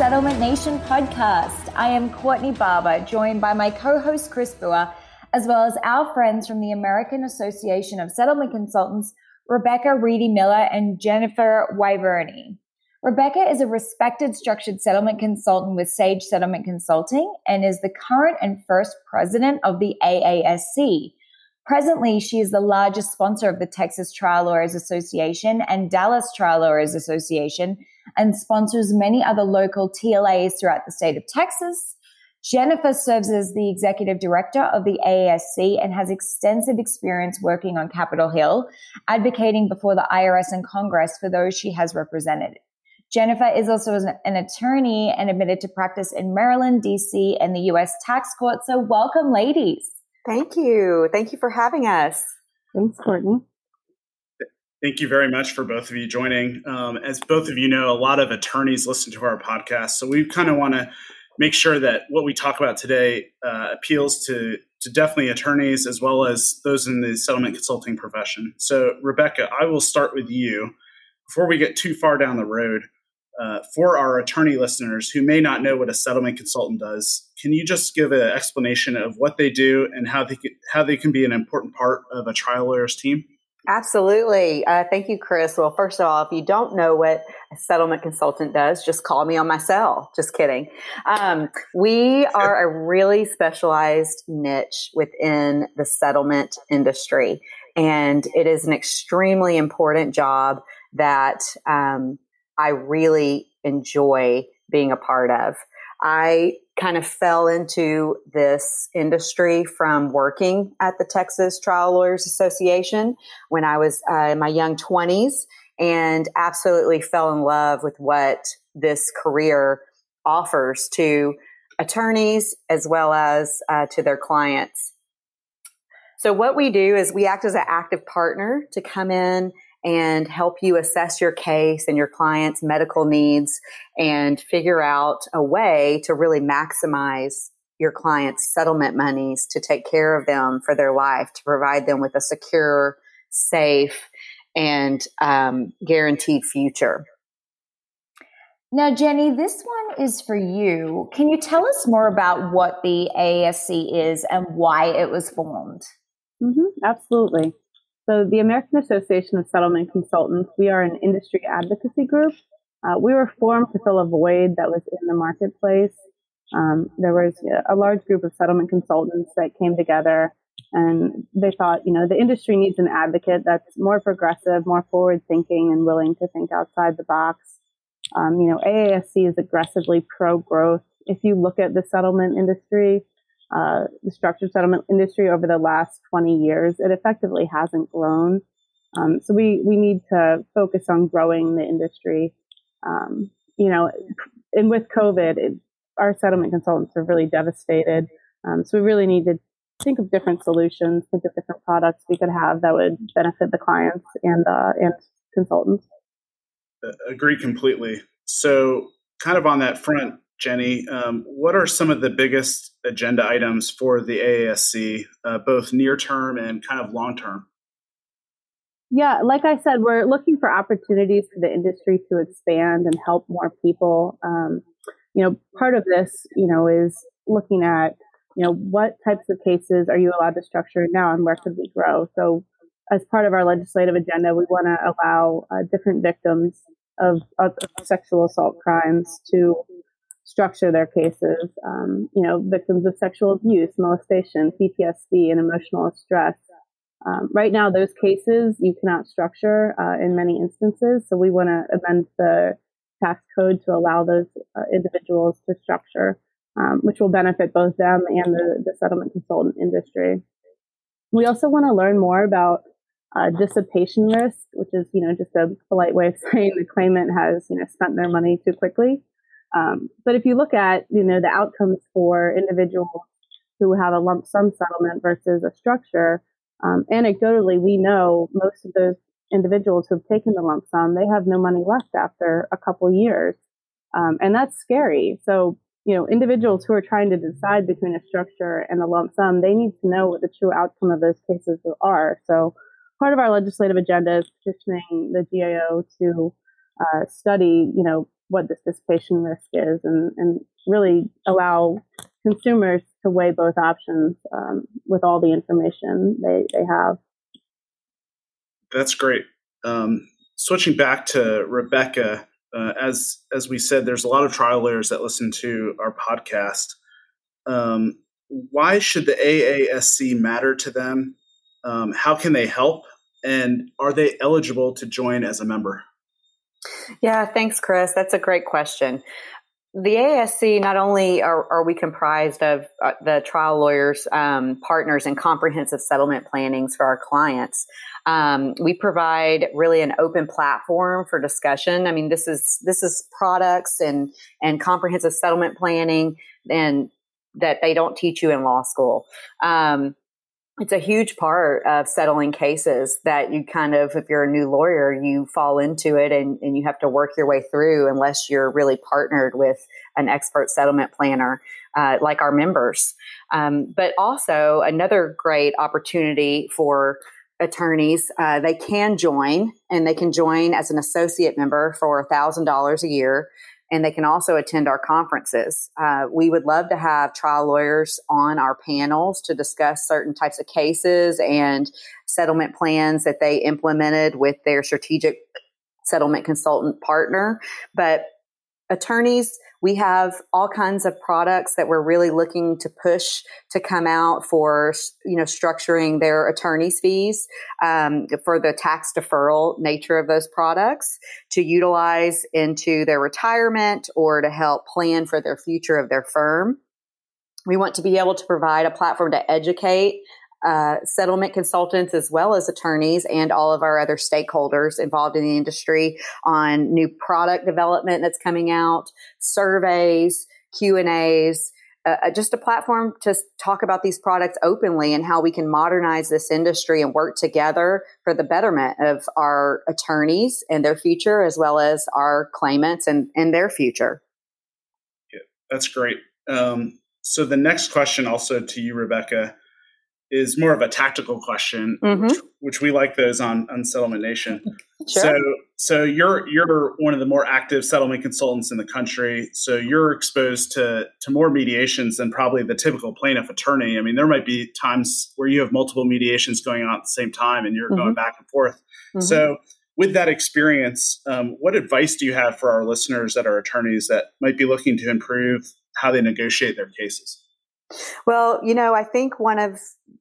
Settlement Nation podcast. I am Courtney Barber, joined by my co host Chris Brewer, as well as our friends from the American Association of Settlement Consultants, Rebecca Reedy Miller and Jennifer Wyverney. Rebecca is a respected structured settlement consultant with Sage Settlement Consulting and is the current and first president of the AASC. Presently, she is the largest sponsor of the Texas Trial Lawyers Association and Dallas Trial Lawyers Association and sponsors many other local TLAs throughout the state of Texas. Jennifer serves as the executive director of the AASC and has extensive experience working on Capitol Hill, advocating before the IRS and Congress for those she has represented. Jennifer is also an attorney and admitted to practice in Maryland, DC, and the U.S. tax court. So, welcome, ladies. Thank you. Thank you for having us. Thanks, Courtney. Thank you very much for both of you joining. Um, as both of you know, a lot of attorneys listen to our podcast, so we kind of want to make sure that what we talk about today uh, appeals to to definitely attorneys as well as those in the settlement consulting profession. So, Rebecca, I will start with you. Before we get too far down the road, uh, for our attorney listeners who may not know what a settlement consultant does, can you just give an explanation of what they do and how they can, how they can be an important part of a trial lawyer's team? Absolutely. Uh, thank you, Chris. Well, first of all, if you don't know what a settlement consultant does, just call me on my cell. Just kidding. Um, we are a really specialized niche within the settlement industry, and it is an extremely important job that um, I really enjoy being a part of. I kind of fell into this industry from working at the Texas Trial Lawyers Association when I was uh, in my young 20s and absolutely fell in love with what this career offers to attorneys as well as uh, to their clients. So, what we do is we act as an active partner to come in and help you assess your case and your client's medical needs and figure out a way to really maximize your client's settlement monies to take care of them for their life, to provide them with a secure, safe, and um, guaranteed future. Now, Jenny, this one is for you. Can you tell us more about what the AASC is and why it was formed? Mm-hmm, absolutely. So, the American Association of Settlement Consultants, we are an industry advocacy group. Uh, we were formed to fill a void that was in the marketplace. Um, there was a large group of settlement consultants that came together and they thought, you know, the industry needs an advocate that's more progressive, more forward thinking, and willing to think outside the box. Um, you know, AASC is aggressively pro growth. If you look at the settlement industry, uh, the structured settlement industry over the last 20 years, it effectively hasn't grown. Um, so we, we need to focus on growing the industry. Um, you know, and with COVID, it, our settlement consultants are really devastated. Um, so we really need to think of different solutions, think of different products we could have that would benefit the clients and uh, and consultants. Agree completely. So, kind of on that front, Jenny, um, what are some of the biggest agenda items for the AASC, uh, both near term and kind of long term? Yeah, like I said, we're looking for opportunities for the industry to expand and help more people. Um, you know, part of this, you know, is looking at, you know, what types of cases are you allowed to structure now and where could we grow? So, as part of our legislative agenda, we want to allow uh, different victims of, of sexual assault crimes to structure their cases. Um, you know, victims of sexual abuse, molestation, PTSD, and emotional stress. Um, right now, those cases you cannot structure uh, in many instances. So we want to amend the tax code to allow those uh, individuals to structure, um, which will benefit both them and the, the settlement consultant industry. We also want to learn more about uh, dissipation risk, which is, you know, just a polite way of saying the claimant has, you know, spent their money too quickly. Um, but if you look at, you know, the outcomes for individuals who have a lump sum settlement versus a structure, um, anecdotally, we know most of those individuals who've taken the lump sum, they have no money left after a couple years. Um, and that's scary. So, you know, individuals who are trying to decide between a structure and a lump sum, they need to know what the true outcome of those cases are. So, part of our legislative agenda is petitioning the GAO to uh, study, you know, what this dissipation risk is and, and really allow consumers to weigh both options um, with all the information they, they have. That's great. Um, switching back to Rebecca, uh, as as we said, there's a lot of trial lawyers that listen to our podcast. Um, why should the AASC matter to them? Um, how can they help? And are they eligible to join as a member? Yeah, thanks, Chris. That's a great question. The ASC, not only are, are we comprised of uh, the trial lawyers, um, partners, and comprehensive settlement plannings for our clients, um, we provide really an open platform for discussion. I mean, this is this is products and and comprehensive settlement planning and that they don't teach you in law school. Um, it's a huge part of settling cases that you kind of, if you're a new lawyer, you fall into it and, and you have to work your way through unless you're really partnered with an expert settlement planner uh, like our members. Um, but also, another great opportunity for attorneys, uh, they can join and they can join as an associate member for $1,000 a year and they can also attend our conferences. Uh, we would love to have trial lawyers on our panels to discuss certain types of cases and settlement plans that they implemented with their strategic settlement consultant partner. But attorneys, we have all kinds of products that we're really looking to push to come out for, you know, structuring their attorney's fees um, for the tax deferral nature of those products to utilize into their retirement or to help plan for their future of their firm. We want to be able to provide a platform to educate uh, settlement consultants as well as attorneys and all of our other stakeholders involved in the industry on new product development that's coming out, surveys, Q and A's, uh, uh, just a platform to talk about these products openly and how we can modernize this industry and work together for the betterment of our attorneys and their future, as well as our claimants and, and their future. Yeah, that's great. Um, so the next question, also to you, Rebecca, is more of a tactical question, mm-hmm. which, which, we like those on, on Settlement Nation. Sure. So, so you're you're one of the more active settlement consultants in the country. So you're exposed to to more mediations than probably the typical plaintiff attorney. I mean, there might be times where you have multiple mediations going on at the same time, and you're mm-hmm. going back and forth. Mm-hmm. So, with that experience, um, what advice do you have for our listeners that are attorneys that might be looking to improve how they negotiate their cases? Well, you know, I think one of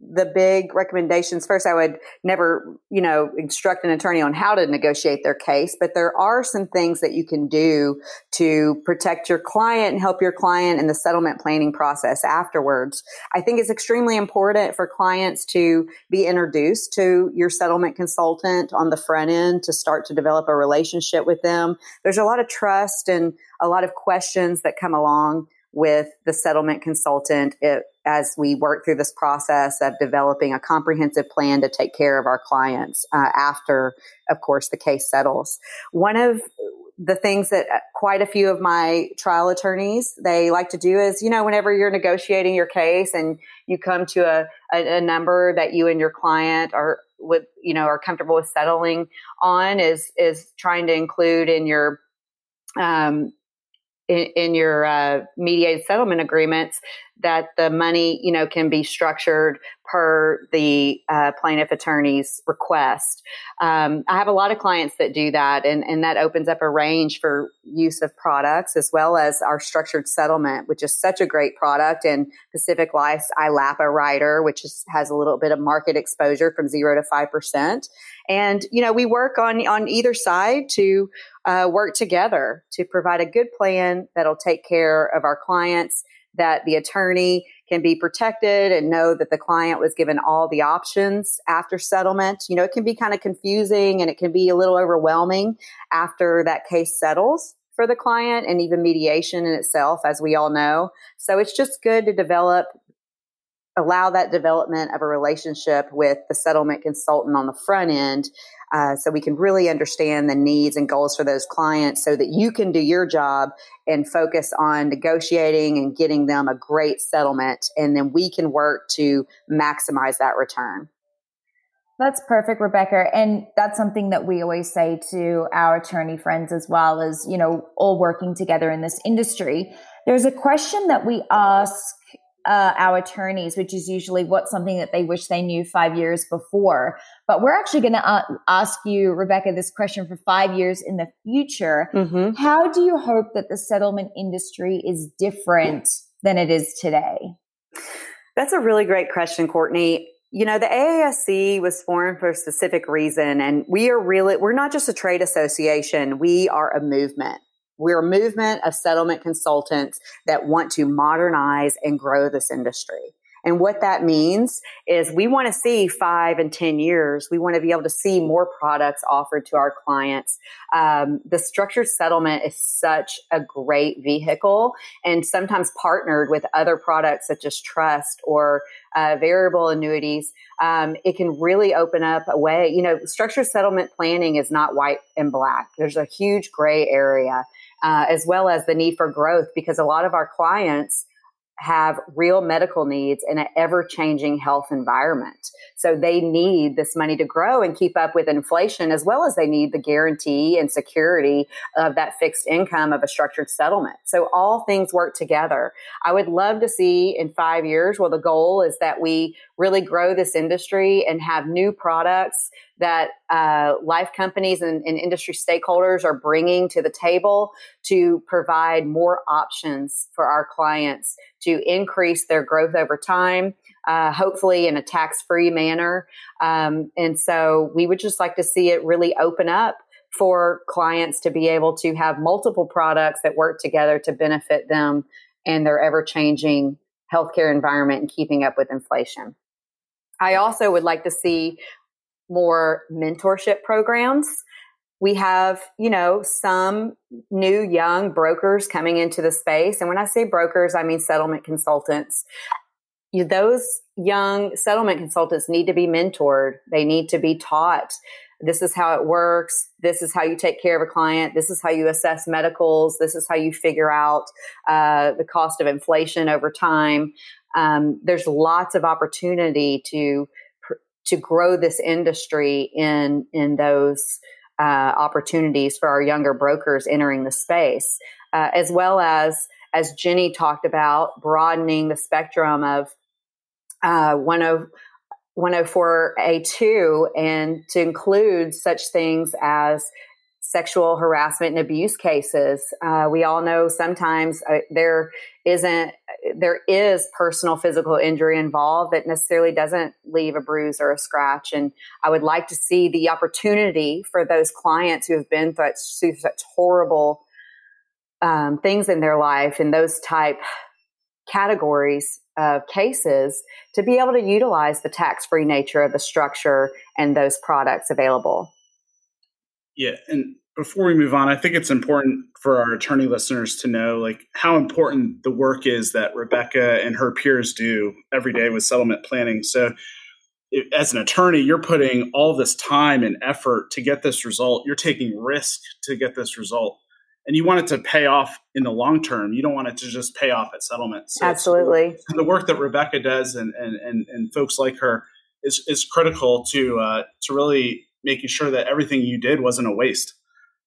the big recommendations. First i would never you know instruct an attorney on how to negotiate their case but there are some things that you can do to protect your client and help your client in the settlement planning process afterwards. I think it's extremely important for clients to be introduced to your settlement consultant on the front end to start to develop a relationship with them. There's a lot of trust and a lot of questions that come along with the settlement consultant it, as we work through this process of developing a comprehensive plan to take care of our clients uh, after, of course, the case settles. One of the things that uh, quite a few of my trial attorneys they like to do is you know whenever you're negotiating your case and you come to a, a, a number that you and your client are with you know are comfortable with settling on is is trying to include in your um, in, in your uh, mediated settlement agreements that the money, you know, can be structured per the uh, plaintiff attorney's request. Um, I have a lot of clients that do that, and, and that opens up a range for use of products as well as our structured settlement, which is such a great product. And Pacific Life's ILAPA rider, which is, has a little bit of market exposure from zero to five percent. And you know, we work on on either side to uh, work together to provide a good plan that'll take care of our clients that the attorney can be protected and know that the client was given all the options after settlement. You know, it can be kind of confusing and it can be a little overwhelming after that case settles for the client and even mediation in itself, as we all know. So it's just good to develop, allow that development of a relationship with the settlement consultant on the front end uh, so we can really understand the needs and goals for those clients so that you can do your job and focus on negotiating and getting them a great settlement. And then we can work to maximize that return. That's perfect, Rebecca. And that's something that we always say to our attorney friends as well as, you know, all working together in this industry. There's a question that we ask uh, our attorneys, which is usually what's something that they wish they knew five years before. But we're actually going to uh, ask you, Rebecca, this question for five years in the future. Mm-hmm. How do you hope that the settlement industry is different than it is today? That's a really great question, Courtney. You know, the AASC was formed for a specific reason, and we are really, we're not just a trade association, we are a movement. We're a movement of settlement consultants that want to modernize and grow this industry. And what that means is we want to see five and 10 years. We want to be able to see more products offered to our clients. Um, the structured settlement is such a great vehicle and sometimes partnered with other products such as trust or uh, variable annuities. Um, it can really open up a way. You know, structured settlement planning is not white and black. There's a huge gray area uh, as well as the need for growth because a lot of our clients have real medical needs in an ever changing health environment. So they need this money to grow and keep up with inflation, as well as they need the guarantee and security of that fixed income of a structured settlement. So all things work together. I would love to see in five years, well, the goal is that we really grow this industry and have new products that uh, life companies and, and, industry stakeholders are bringing to the table to provide more options for our clients to increase their growth over time, uh, hopefully in a tax free manner. Um, and so we would just like to see it really open up for clients to be able to have multiple products that work together to benefit them and their ever changing healthcare environment and keeping up with inflation. I also would like to see more mentorship programs. We have, you know, some new young brokers coming into the space. And when I say brokers, I mean settlement consultants. Those young settlement consultants need to be mentored. They need to be taught. This is how it works. This is how you take care of a client. This is how you assess medicals. This is how you figure out uh, the cost of inflation over time um, there's lots of opportunity to to grow this industry in in those uh, opportunities for our younger brokers entering the space, uh, as well as as Jenny talked about broadening the spectrum of uh, 104A2 and to include such things as sexual harassment and abuse cases. Uh, we all know sometimes uh, there isn't there is personal physical injury involved that necessarily doesn't leave a bruise or a scratch. And I would like to see the opportunity for those clients who have been through such, such horrible um, things in their life in those type categories of cases to be able to utilize the tax free nature of the structure and those products available. Yeah, and before we move on, I think it's important for our attorney listeners to know like how important the work is that Rebecca and her peers do every day with settlement planning. So as an attorney, you're putting all this time and effort to get this result. You're taking risk to get this result. And you want it to pay off in the long term. You don't want it to just pay off at settlement. So Absolutely. The work that Rebecca does and, and, and, and folks like her is, is critical to, uh, to really making sure that everything you did wasn't a waste.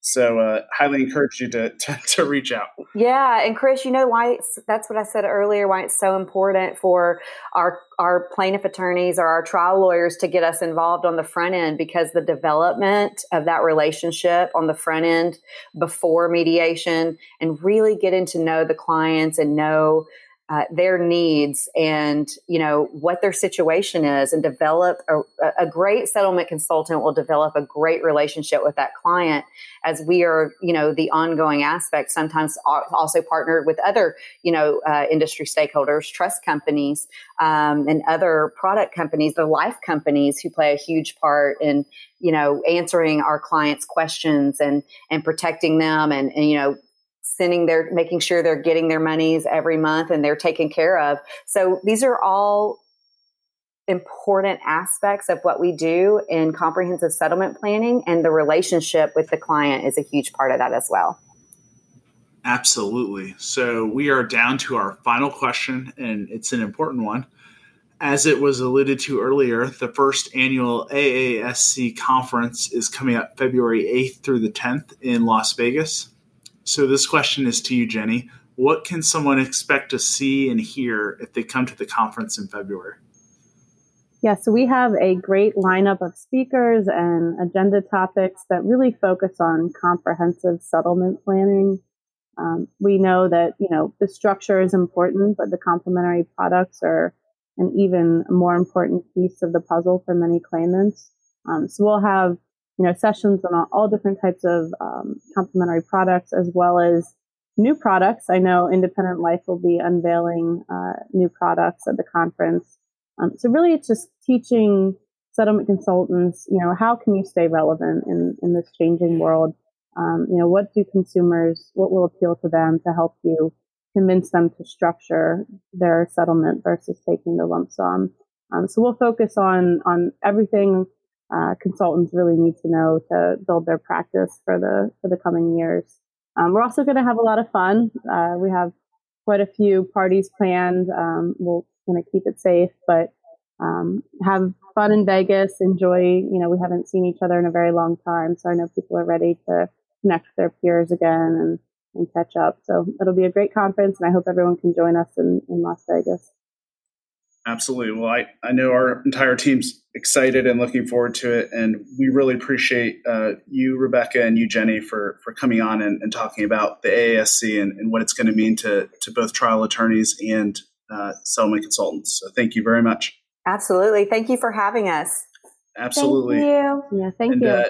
So, uh, highly encourage you to, to, to reach out. Yeah, and Chris, you know why that's what I said earlier. Why it's so important for our our plaintiff attorneys or our trial lawyers to get us involved on the front end because the development of that relationship on the front end before mediation and really getting to know the clients and know uh, their needs and you know what their situation is and develop a, a, great settlement consultant will develop a great relationship with that client as we are you know the ongoing aspect sometimes also partnered with other you know uh, industry stakeholders trust companies um, and other product companies the life companies who play a huge part in you know answering our clients questions and and protecting them and, and you know sending their making sure they're getting their monies every month and they're taken care of. So these are all important aspects of what we do in comprehensive settlement planning and the relationship with the client is a huge part of that as well. Absolutely. So we are down to our final question and it's an important one. As it was alluded to earlier, the first annual AASC conference is coming up February 8th through the 10th in Las Vegas. So, this question is to you, Jenny. What can someone expect to see and hear if they come to the conference in February? Yeah, so we have a great lineup of speakers and agenda topics that really focus on comprehensive settlement planning. Um, we know that, you know, the structure is important, but the complementary products are an even more important piece of the puzzle for many claimants. Um, so we'll have, you know, sessions on all, different types of um, complementary products as well as new products. I know Independent Life will be unveiling uh, new products at the conference. Um, so really, it's just teaching settlement consultants, you know, how can you stay relevant in, in this changing world? Um, you know, what do consumers, what will appeal to them to help you convince them to structure their settlement versus taking the lump sum? Um, so we'll focus on, on everything uh, consultants really need to know to build their practice for the, for the coming years. Um, we're also going to have a lot of fun. Uh, we have quite a few parties planned. Um, we're going to keep it safe, but um, have fun in Vegas. Enjoy. You know, we haven't seen each other in a very long time, so I know people are ready to connect with their peers again and, and catch up. So it'll be a great conference, and I hope everyone can join us in, in Las Vegas. Absolutely. Well, I, I know our entire team's excited and looking forward to it. And we really appreciate uh, you, Rebecca, and you, Jenny, for, for coming on and, and talking about the AASC and, and, what it's going to mean to, to both trial attorneys and uh, settlement consultants. So thank you very much. Absolutely. Thank you for having us. Absolutely. Thank you. Yeah, thank and, you. Uh,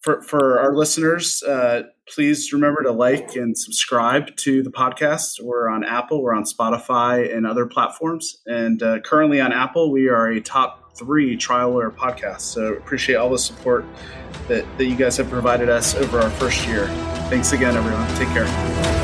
for, for our listeners, uh, please remember to like and subscribe to the podcast. We're on Apple, we're on Spotify, and other platforms. And uh, currently on Apple, we are a top three trial lawyer podcast. So appreciate all the support that, that you guys have provided us over our first year. Thanks again, everyone. Take care.